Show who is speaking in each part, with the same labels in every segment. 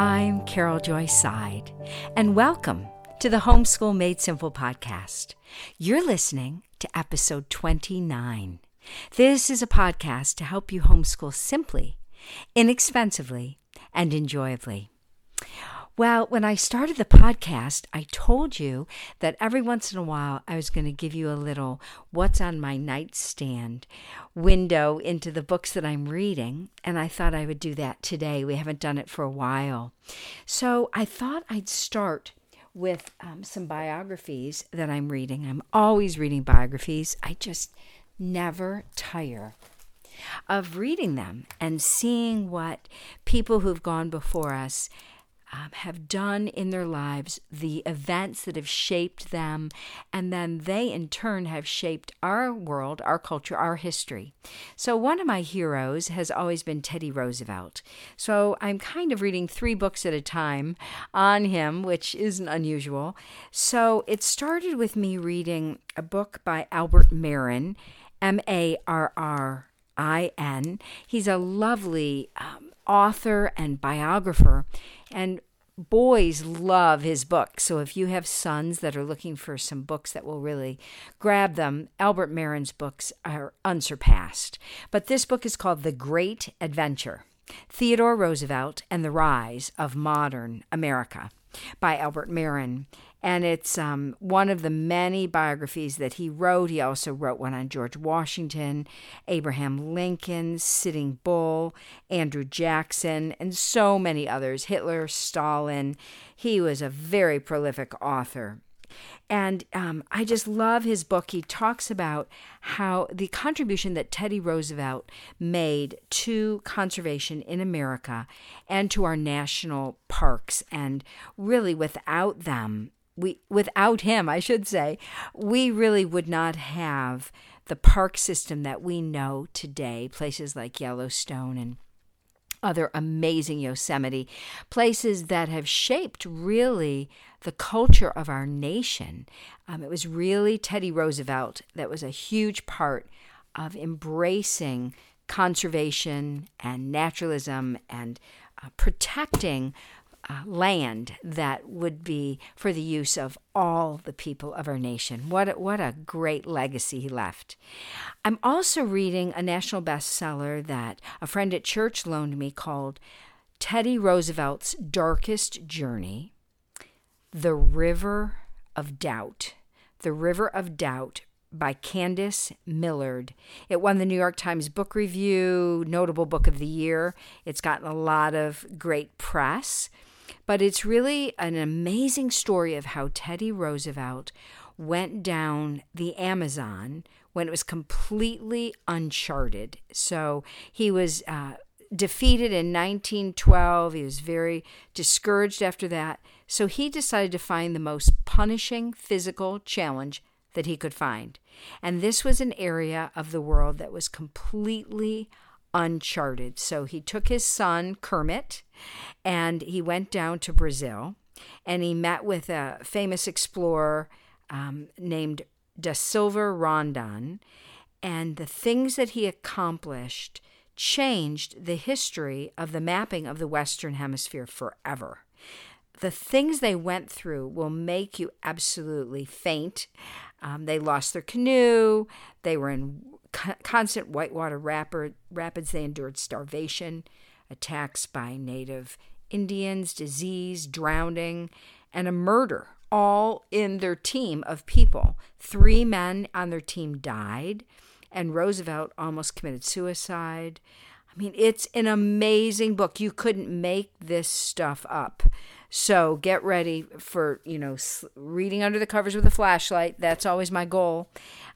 Speaker 1: I'm Carol Joy Seid, and welcome to the Homeschool Made Simple podcast. You're listening to episode 29. This is a podcast to help you homeschool simply, inexpensively, and enjoyably. Well, when I started the podcast, I told you that every once in a while I was going to give you a little what's on my nightstand window into the books that I'm reading. And I thought I would do that today. We haven't done it for a while. So I thought I'd start with um, some biographies that I'm reading. I'm always reading biographies, I just never tire of reading them and seeing what people who've gone before us um, have done in their lives, the events that have shaped them, and then they in turn have shaped our world, our culture, our history. So, one of my heroes has always been Teddy Roosevelt. So, I'm kind of reading three books at a time on him, which isn't unusual. So, it started with me reading a book by Albert Marrin, M A R R I N. He's a lovely um, author and biographer. And boys love his books. So if you have sons that are looking for some books that will really grab them, Albert Marrin's books are unsurpassed. But this book is called The Great Adventure Theodore Roosevelt and the Rise of Modern America by Albert Marrin and it's um, one of the many biographies that he wrote. He also wrote one on George Washington, Abraham Lincoln, Sitting Bull, Andrew Jackson, and so many others, Hitler, Stalin. He was a very prolific author. And um, I just love his book. He talks about how the contribution that Teddy Roosevelt made to conservation in America and to our national parks. And really, without them, we without him, I should say, we really would not have the park system that we know today. Places like Yellowstone and other amazing Yosemite, places that have shaped really the culture of our nation. Um, it was really Teddy Roosevelt that was a huge part of embracing conservation and naturalism and uh, protecting uh, land that would be for the use of all the people of our nation. What a, what a great legacy he left. I'm also reading a national bestseller that a friend at church loaned me called Teddy Roosevelt's Darkest Journey The River of Doubt. The River of Doubt by Candice Millard. It won the New York Times Book Review, Notable Book of the Year. It's gotten a lot of great press. But it's really an amazing story of how Teddy Roosevelt went down the Amazon when it was completely uncharted. So he was uh, defeated in 1912. He was very discouraged after that. So he decided to find the most punishing physical challenge that he could find. And this was an area of the world that was completely uncharted. So he took his son, Kermit, and he went down to Brazil and he met with a famous explorer um, named Da Silva Rondon. And the things that he accomplished changed the history of the mapping of the Western Hemisphere forever. The things they went through will make you absolutely faint. Um, they lost their canoe. They were in constant whitewater rapid, rapids. They endured starvation, attacks by native Indians, disease, drowning, and a murder, all in their team of people. Three men on their team died, and Roosevelt almost committed suicide. I mean, it's an amazing book. You couldn't make this stuff up. So get ready for, you know, reading under the covers with a flashlight. That's always my goal.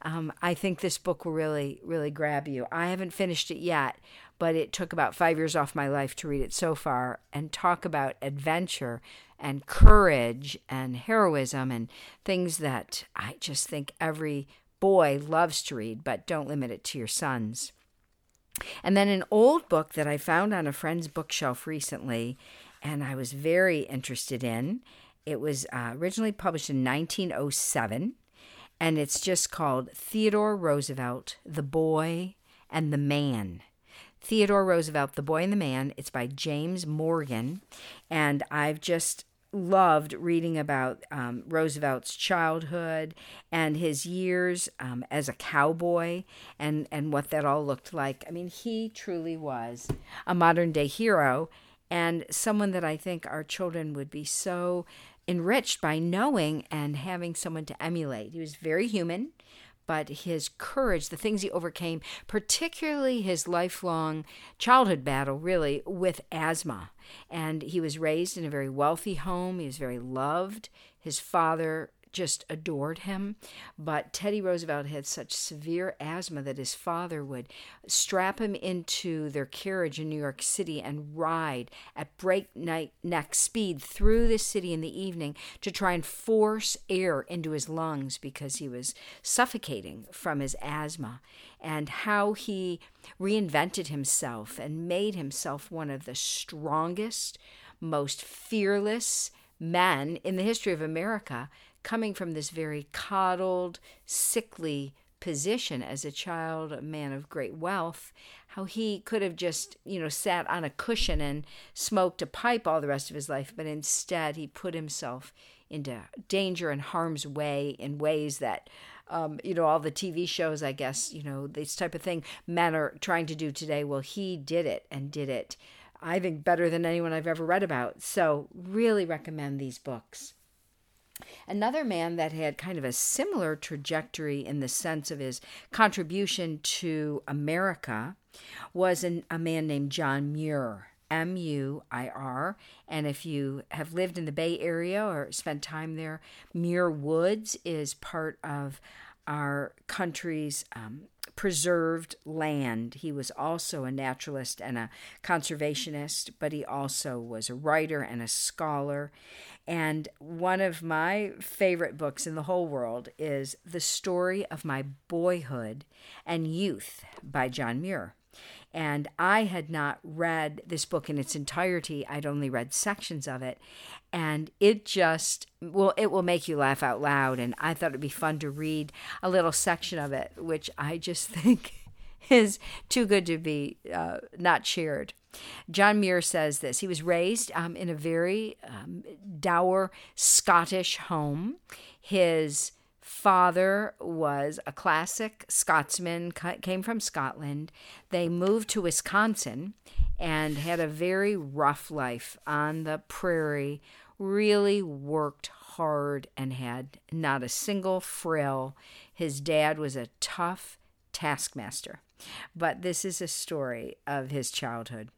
Speaker 1: Um, I think this book will really, really grab you. I haven't finished it yet, but it took about five years off my life to read it so far and talk about adventure and courage and heroism and things that I just think every boy loves to read, but don't limit it to your sons. And then an old book that I found on a friend's bookshelf recently and I was very interested in. It was uh, originally published in 1907, and it's just called Theodore Roosevelt, the Boy and the Man. Theodore Roosevelt, The Boy and the Man. It's by James Morgan. And I've just loved reading about um, Roosevelt's childhood and his years um, as a cowboy and, and what that all looked like. I mean, he truly was a modern day hero and someone that I think our children would be so enriched by knowing and having someone to emulate. He was very human but his courage, the things he overcame, particularly his lifelong childhood battle, really, with asthma. And he was raised in a very wealthy home. He was very loved. His father just adored him. But Teddy Roosevelt had such severe asthma that his father would strap him into their carriage in New York City and ride at breakneck speed through the city in the evening to try and force air into his lungs because he was suffocating from his asthma. And how he reinvented himself and made himself one of the strongest, most fearless men in the history of America coming from this very coddled, sickly position as a child, a man of great wealth, how he could have just, you know, sat on a cushion and smoked a pipe all the rest of his life, but instead he put himself into danger and harm's way in ways that um, you know, all the TV shows, I guess, you know, this type of thing men are trying to do today. Well, he did it and did it, I think, better than anyone I've ever read about. So, really recommend these books. Another man that had kind of a similar trajectory in the sense of his contribution to America was an, a man named John Muir. M U I R. And if you have lived in the Bay Area or spent time there, Muir Woods is part of our country's um, preserved land. He was also a naturalist and a conservationist, but he also was a writer and a scholar. And one of my favorite books in the whole world is The Story of My Boyhood and Youth by John Muir. And I had not read this book in its entirety. I'd only read sections of it. And it just, well, it will make you laugh out loud. And I thought it'd be fun to read a little section of it, which I just think is too good to be uh, not shared. John Muir says this. He was raised um, in a very um, dour Scottish home. His father was a classic Scotsman, came from Scotland. They moved to Wisconsin and had a very rough life on the prairie, really worked hard and had not a single frill. His dad was a tough taskmaster. But this is a story of his childhood.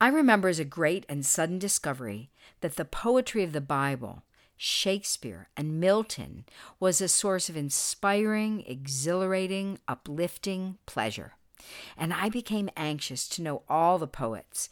Speaker 1: I remember as a great and sudden discovery that the poetry of the Bible, Shakespeare, and Milton was a source of inspiring, exhilarating, uplifting pleasure. And I became anxious to know all the poets,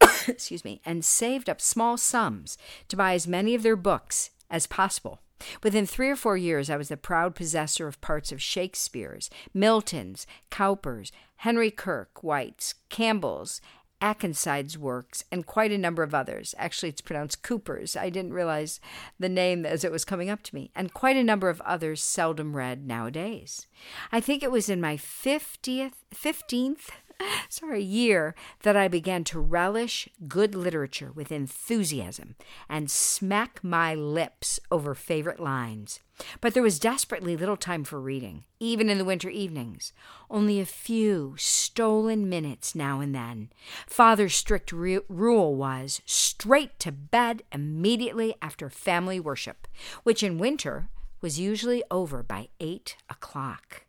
Speaker 1: excuse me, and saved up small sums to buy as many of their books as possible. Within three or four years, I was the proud possessor of parts of Shakespeare's, Milton's, Cowper's, Henry Kirke White's, Campbell's, Akenside's works, and quite a number of others. Actually, it's pronounced Cooper's. I didn't realize the name as it was coming up to me, and quite a number of others seldom read nowadays. I think it was in my 50th, 15th sorry, year that I began to relish good literature with enthusiasm and smack my lips over favorite lines. But there was desperately little time for reading, even in the winter evenings. Only a few stolen minutes now and then. Father's strict re- rule was straight to bed immediately after family worship, which in winter was usually over by eight o'clock.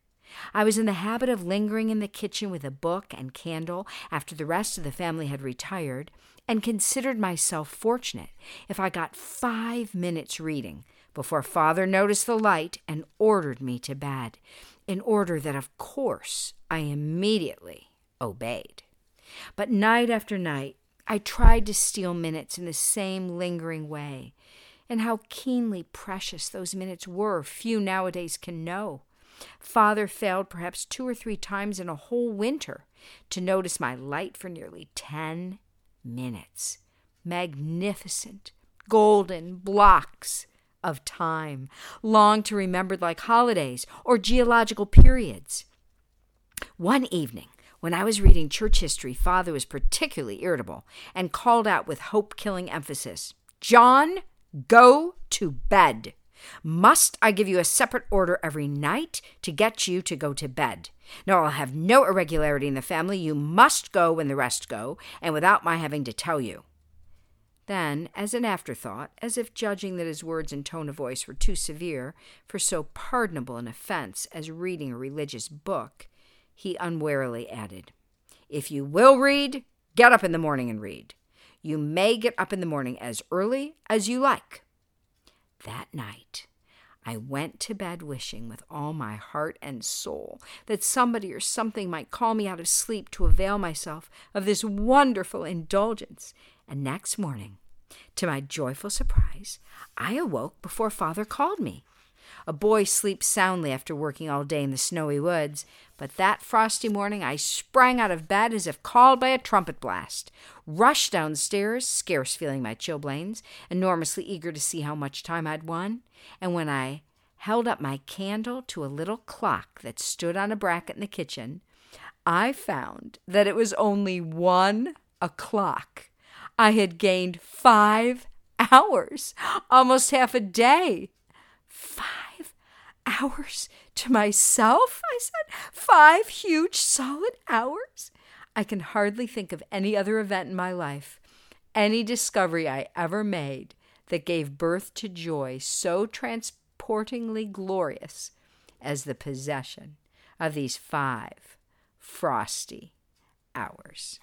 Speaker 1: I was in the habit of lingering in the kitchen with a book and candle after the rest of the family had retired, and considered myself fortunate if I got five minutes reading before father noticed the light and ordered me to bed, in order that, of course, I immediately obeyed. But night after night, I tried to steal minutes in the same lingering way. And how keenly precious those minutes were, few nowadays can know. Father failed perhaps two or three times in a whole winter to notice my light for nearly 10 minutes. Magnificent, golden blocks of time, long to remember like holidays or geological periods. One evening, When I was reading church history, Father was particularly irritable and called out with hope killing emphasis John, go to bed. Must I give you a separate order every night to get you to go to bed? No, I'll have no irregularity in the family. You must go when the rest go, and without my having to tell you. Then, as an afterthought, as if judging that his words and tone of voice were too severe for so pardonable an offense as reading a religious book, he unwarily added, If you will read, get up in the morning and read. You may get up in the morning as early as you like. That night, I went to bed wishing with all my heart and soul that somebody or something might call me out of sleep to avail myself of this wonderful indulgence. And next morning, to my joyful surprise, I awoke before father called me. A boy sleeps soundly after working all day in the snowy woods, but that frosty morning I sprang out of bed as if called by a trumpet blast, rushed downstairs, scarce feeling my chilblains, enormously eager to see how much time I'd won, and when I held up my candle to a little clock that stood on a bracket in the kitchen, I found that it was only one o'clock. I had gained five hours, almost half a day. Five hours to myself? I said. Five huge solid hours? I can hardly think of any other event in my life, any discovery I ever made that gave birth to joy so transportingly glorious as the possession of these five frosty hours.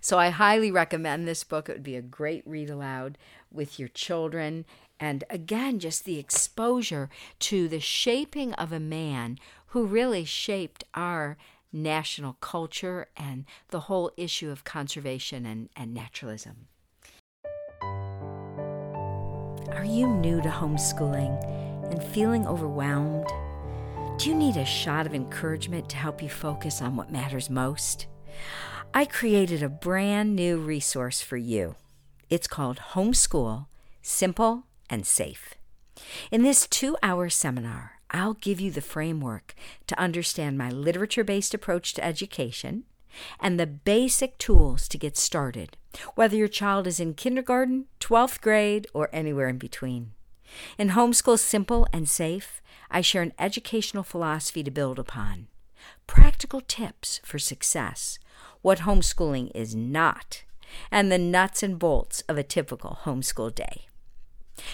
Speaker 1: So I highly recommend this book. It would be a great read aloud with your children. And again, just the exposure to the shaping of a man who really shaped our national culture and the whole issue of conservation and, and naturalism. Are you new to homeschooling and feeling overwhelmed? Do you need a shot of encouragement to help you focus on what matters most? I created a brand new resource for you. It's called Homeschool Simple and Safe. In this two hour seminar, I'll give you the framework to understand my literature based approach to education and the basic tools to get started, whether your child is in kindergarten, 12th grade, or anywhere in between. In Homeschool Simple and Safe, I share an educational philosophy to build upon, practical tips for success what homeschooling is not, and the nuts and bolts of a typical homeschool day.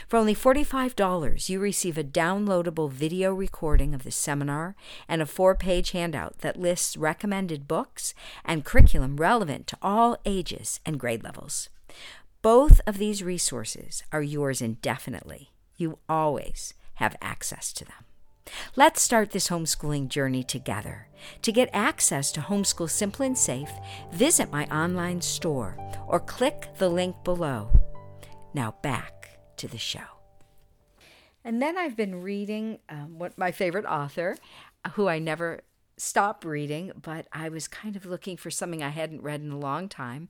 Speaker 1: For only $45, you receive a downloadable video recording of the seminar and a four page handout that lists recommended books and curriculum relevant to all ages and grade levels. Both of these resources are yours indefinitely. You always have access to them. Let's start this homeschooling journey together. To get access to Homeschool Simple and Safe, visit my online store or click the link below. Now back to the show. And then I've been reading um, what my favorite author, who I never stop reading, but I was kind of looking for something I hadn't read in a long time.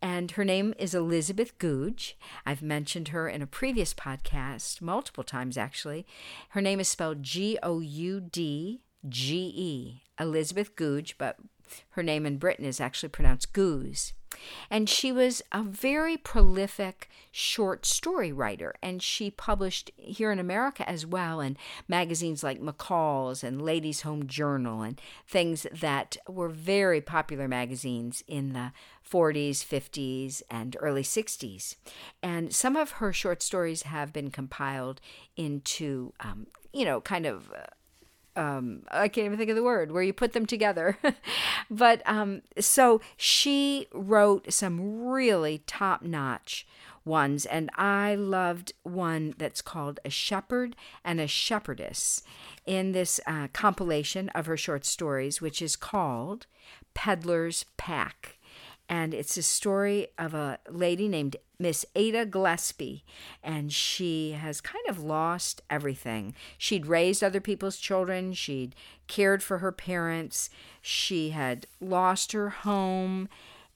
Speaker 1: And her name is Elizabeth Goudge. I've mentioned her in a previous podcast multiple times, actually. Her name is spelled G O U D G E, Elizabeth Goudge, but her name in Britain is actually pronounced Goose. And she was a very prolific short story writer, and she published here in America as well in magazines like McCall's and Ladies' Home Journal and things that were very popular magazines in the 40s, 50s, and early 60s. And some of her short stories have been compiled into, um, you know, kind of. Um, I can't even think of the word where you put them together. but um, so she wrote some really top notch ones, and I loved one that's called A Shepherd and a Shepherdess in this uh, compilation of her short stories, which is called Peddler's Pack and it's a story of a lady named Miss Ada Gillespie, and she has kind of lost everything. She'd raised other people's children, she'd cared for her parents, she had lost her home,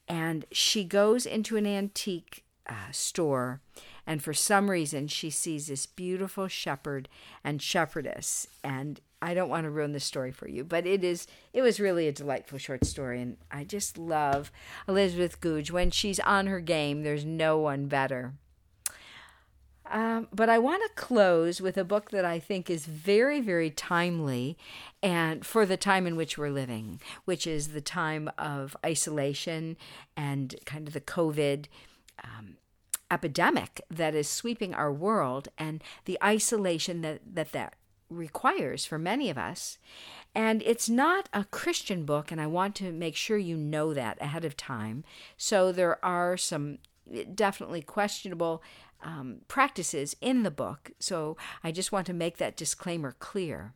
Speaker 1: and she goes into an antique uh, store. And for some reason, she sees this beautiful shepherd and shepherdess. And I don't want to ruin the story for you, but it is it was really a delightful short story and I just love Elizabeth Goudge when she's on her game there's no one better. Um, but I want to close with a book that I think is very, very timely and for the time in which we're living, which is the time of isolation and kind of the COVID um, epidemic that is sweeping our world and the isolation that that, that requires for many of us. And it's not a Christian book, and I want to make sure you know that ahead of time. So there are some definitely questionable um, practices in the book. So I just want to make that disclaimer clear.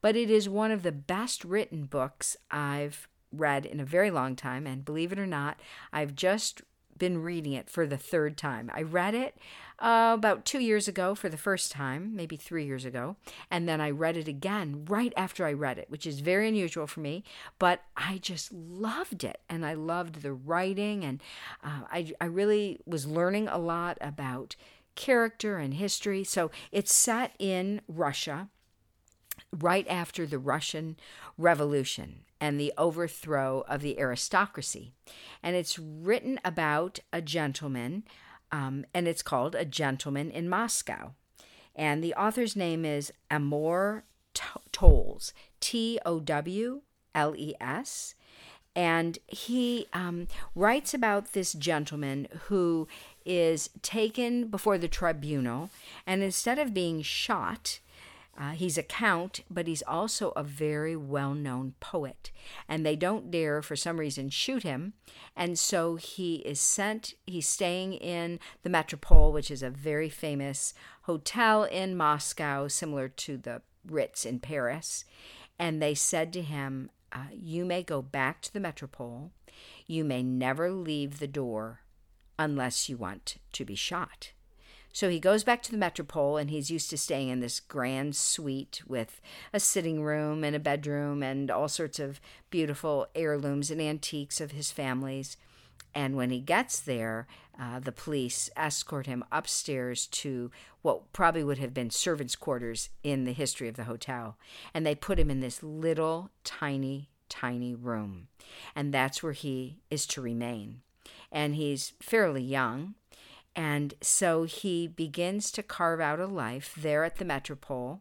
Speaker 1: But it is one of the best written books I've read in a very long time. And believe it or not, I've just been reading it for the third time. I read it uh, about two years ago for the first time, maybe three years ago, and then I read it again right after I read it, which is very unusual for me, but I just loved it. And I loved the writing, and uh, I, I really was learning a lot about character and history. So it's set in Russia right after the Russian Revolution and the overthrow of the aristocracy. And it's written about a gentleman, um, and it's called A Gentleman in Moscow. And the author's name is Amor Towles, T O W L E S. And he um, writes about this gentleman who is taken before the tribunal, and instead of being shot, uh, he's a count, but he's also a very well known poet. And they don't dare, for some reason, shoot him. And so he is sent, he's staying in the Metropole, which is a very famous hotel in Moscow, similar to the Ritz in Paris. And they said to him, uh, You may go back to the Metropole. You may never leave the door unless you want to be shot. So he goes back to the metropole and he's used to staying in this grand suite with a sitting room and a bedroom and all sorts of beautiful heirlooms and antiques of his family's. And when he gets there, uh, the police escort him upstairs to what probably would have been servants' quarters in the history of the hotel. And they put him in this little, tiny, tiny room. And that's where he is to remain. And he's fairly young, and so he begins to carve out a life there at the Metropole.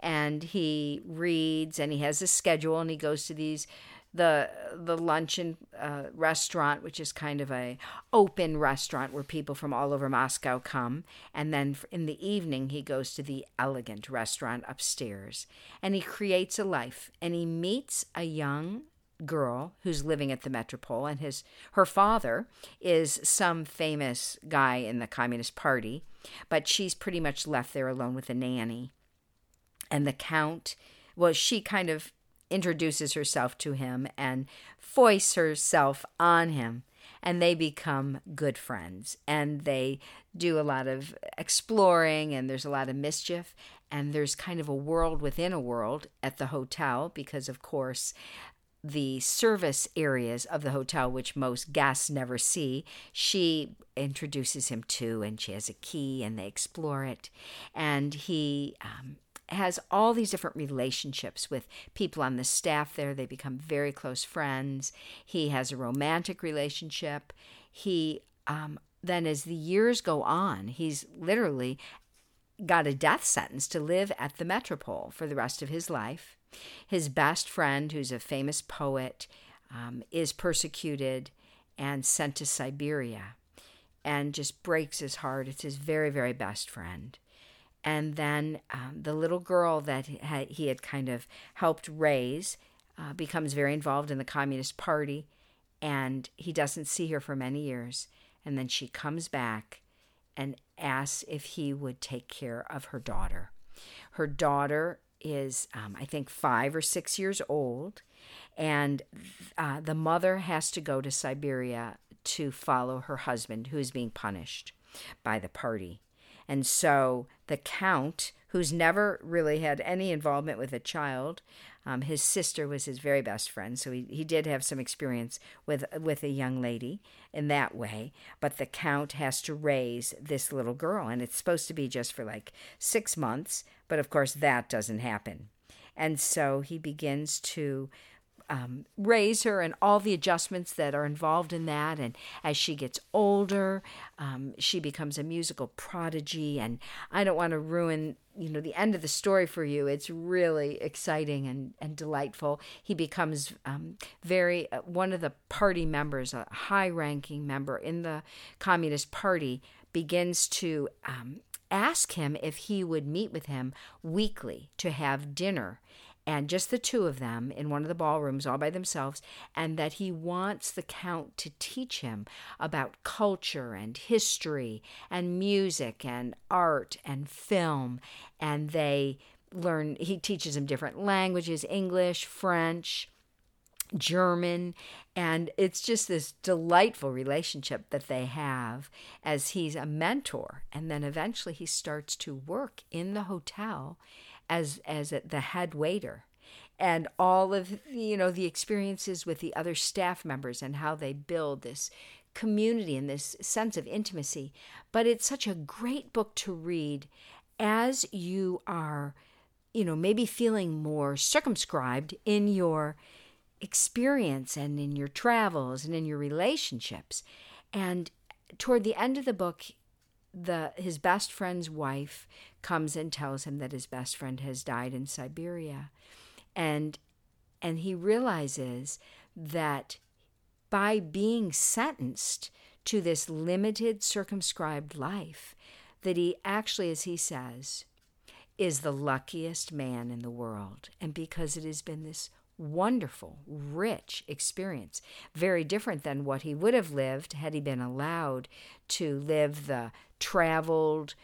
Speaker 1: And he reads and he has a schedule and he goes to these the the luncheon uh, restaurant, which is kind of a open restaurant where people from all over Moscow come, and then in the evening he goes to the elegant restaurant upstairs, and he creates a life, and he meets a young girl who's living at the metropole and his her father is some famous guy in the communist party but she's pretty much left there alone with a nanny. And the count well she kind of introduces herself to him and foists herself on him and they become good friends and they do a lot of exploring and there's a lot of mischief and there's kind of a world within a world at the hotel because of course the service areas of the hotel, which most guests never see, she introduces him to, and she has a key, and they explore it. And he um, has all these different relationships with people on the staff there. They become very close friends. He has a romantic relationship. He um, then, as the years go on, he's literally got a death sentence to live at the Metropole for the rest of his life. His best friend, who's a famous poet, um, is persecuted and sent to Siberia and just breaks his heart. It's his very, very best friend. And then um, the little girl that he had kind of helped raise uh, becomes very involved in the Communist Party, and he doesn't see her for many years. And then she comes back and asks if he would take care of her daughter. Her daughter is, um, I think, five or six years old, and uh, the mother has to go to Siberia to follow her husband, who is being punished by the party. And so the count, who's never really had any involvement with a child. Um, his sister was his very best friend, so he, he did have some experience with with a young lady in that way. But the count has to raise this little girl, and it's supposed to be just for like six months. But of course, that doesn't happen. And so he begins to um, raise her and all the adjustments that are involved in that. And as she gets older, um, she becomes a musical prodigy. And I don't want to ruin, you know, the end of the story for you. It's really exciting and, and delightful. He becomes um, very uh, one of the party members, a high-ranking member in the Communist Party, begins to um, ask him if he would meet with him weekly to have dinner and just the two of them in one of the ballrooms all by themselves, and that he wants the Count to teach him about culture and history and music and art and film. And they learn, he teaches them different languages English, French. German, and it's just this delightful relationship that they have as he's a mentor. And then eventually he starts to work in the hotel as as the head waiter. And all of you know the experiences with the other staff members and how they build this community and this sense of intimacy. But it's such a great book to read as you are you know maybe feeling more circumscribed in your experience and in your travels and in your relationships. And toward the end of the book the his best friend's wife comes and tells him that his best friend has died in Siberia. And and he realizes that by being sentenced to this limited circumscribed life that he actually as he says is the luckiest man in the world and because it has been this wonderful, rich experience. Very different than what he would have lived had he been allowed to live the traveled,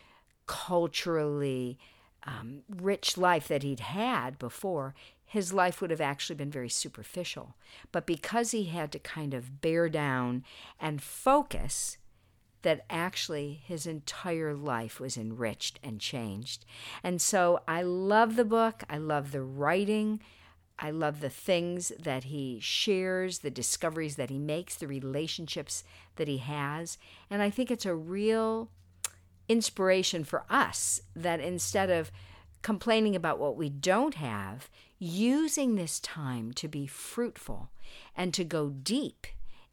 Speaker 1: culturally um, rich life that he'd had before. His life would have actually been very superficial. But because he had to kind of bear down and focus, that actually his entire life was enriched and changed. And so I love the book. I love the writing. I love the things that he shares, the discoveries that he makes, the relationships that he has. And I think it's a real inspiration for us that instead of complaining about what we don't have, using this time to be fruitful and to go deep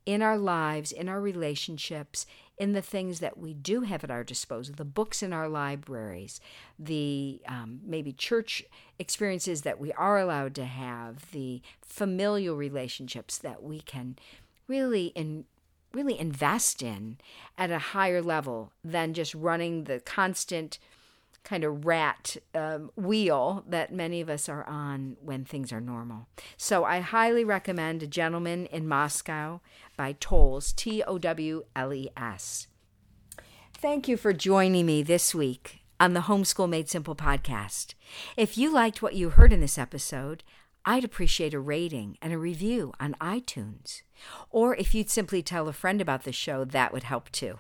Speaker 1: in our lives, in our relationships, in the things that we do have at our disposal, the books in our libraries, the um, maybe church experiences that we are allowed to have, the familial relationships that we can really in, really invest in at a higher level than just running the constant kind of rat um, wheel that many of us are on when things are normal. So I highly recommend A Gentleman in Moscow by Towles, T O W L E S. Thank you for joining me this week on the Homeschool Made Simple podcast. If you liked what you heard in this episode, I'd appreciate a rating and a review on iTunes. Or if you'd simply tell a friend about the show, that would help too.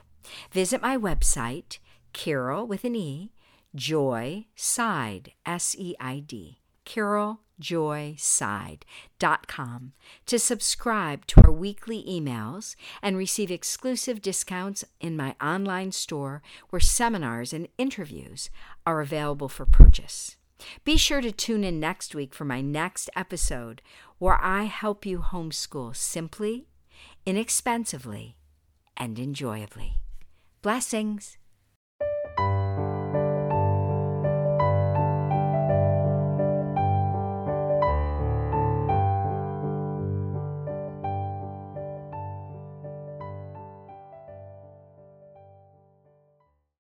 Speaker 1: Visit my website, Carol with an E, Joy Seid, S E I D, caroljoyseid.com to subscribe to our weekly emails and receive exclusive discounts in my online store where seminars and interviews are available for purchase. Be sure to tune in next week for my next episode where I help you homeschool simply, inexpensively, and enjoyably. Blessings.